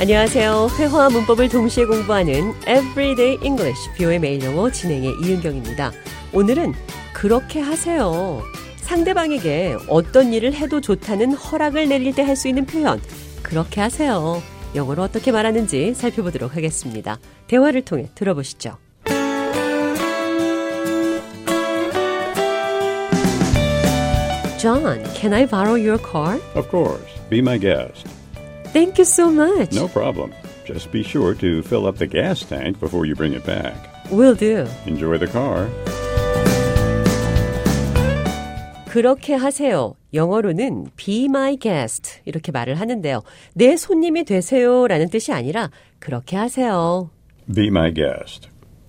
안녕하세요. 회화와 문법을 동시에 공부하는 Everyday English, 뷰의 매일 영어 진행의 이은경입니다. 오늘은 그렇게 하세요. 상대방에게 어떤 일을 해도 좋다는 허락을 내릴 때 할 수 있는 표현, 그렇게 하세요. 영어로 어떻게 말하는지 살펴보도록 하겠습니다. 대화를 통해 들어보시죠. John, can I borrow your car? Of course. Be my guest. Thank you so much. No problem. Just be sure to fill up the gas tank before you bring it back. Will do. Enjoy the car. 그렇게 하세요. 영어로는 be my guest 이렇게 말을 하는데요. 내 손님이 되세요라는 뜻이 아니라 그렇게 하세요. Be my guest.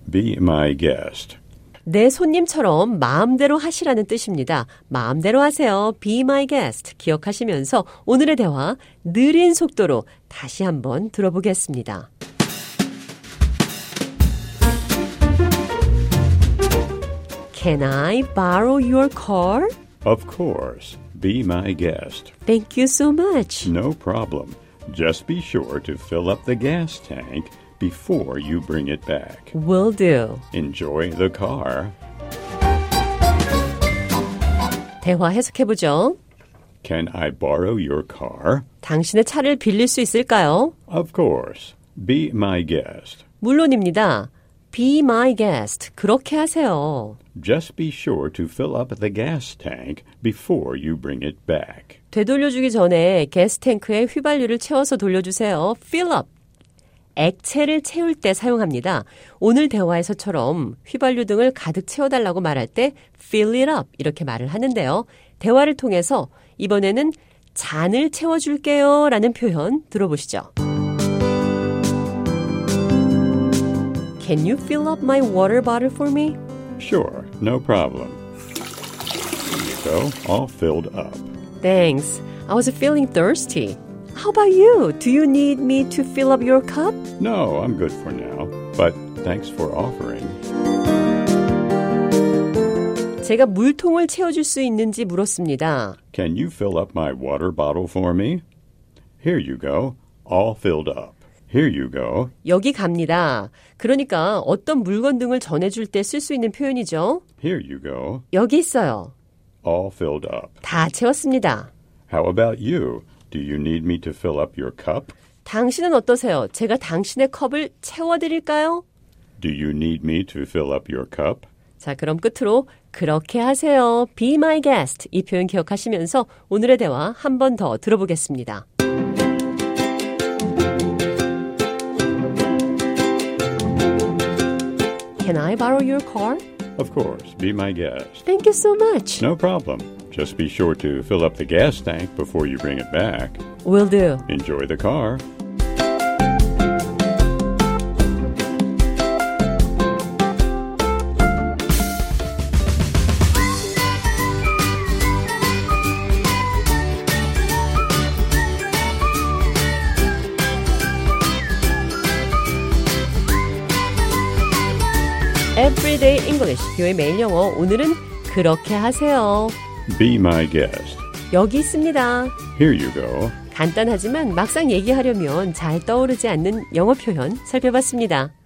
Be my guest. 내 손님처럼 마음대로 하시라는 뜻입니다. 마음대로 하세요. Be my guest. 기억하시면서 오늘의 대화 느린 속도로 다시 한번 들어보겠습니다. Can I borrow your car? Of course. Be my guest. Thank you so much. No problem. Just be sure to fill up the gas tank before you bring it back. Will do. Enjoy the car. 대화 해석해보죠. Can I borrow your car? 당신의 차를 빌릴 수 있을까요? Of course. Be my guest. 물론입니다. Be my guest. 그렇게 하세요. Just be sure to fill up the gas tank before you bring it back. 되돌려주기 전에 가스 탱크에 휘발유를 채워서 돌려주세요. Fill up. 액체를 채울 때 사용합니다. 오늘 대화에서처럼 휘발유 등을 가득 채워달라고 말할 때 fill it up 이렇게 말을 하는데요. 대화를 통해서 이번에는 잔을 채워줄게요 라는 표현 들어보시죠. Can you fill up my water bottle for me? Sure, no problem. Here you go, all filled up. Thanks. I was feeling thirsty. How about you? Do you need me to fill up your cup? No, I'm good for now, but thanks for offering. 제가 물통을 채워줄 수 있는지 물었습니다. Can you fill up my water bottle for me? Here you go, all filled up. Here you go. 여기 갑니다. 그러니까 어떤 물건 등을 전해줄 때 쓸 수 있는 표현이죠. Here you go, 여기 있어요. all filled up. 다 채웠습니다. How about you? Do you need me to fill up your cup? 당신은 어떠세요? 제가 당신의 컵을 채워드릴까요? Do you need me to fill up your cup? 자, 그럼 끝으로 그렇게 하세요. Be my guest. 이 표현 기억하시면서 오늘의 대화 한 번 더 들어보겠습니다. Can I borrow your car? Of course, be my guest. Thank you so much. No problem. Just be sure to fill up the gas tank before you bring it back. Will do. Enjoy the car. Everyday English, 뷰의 매일 영어. 오늘은 그렇게 하세요. Be my guest. 여기 있습니다. Here you go. 간단하지만 막상 얘기하려면 잘 떠오르지 않는 영어 표현 살펴봤습니다.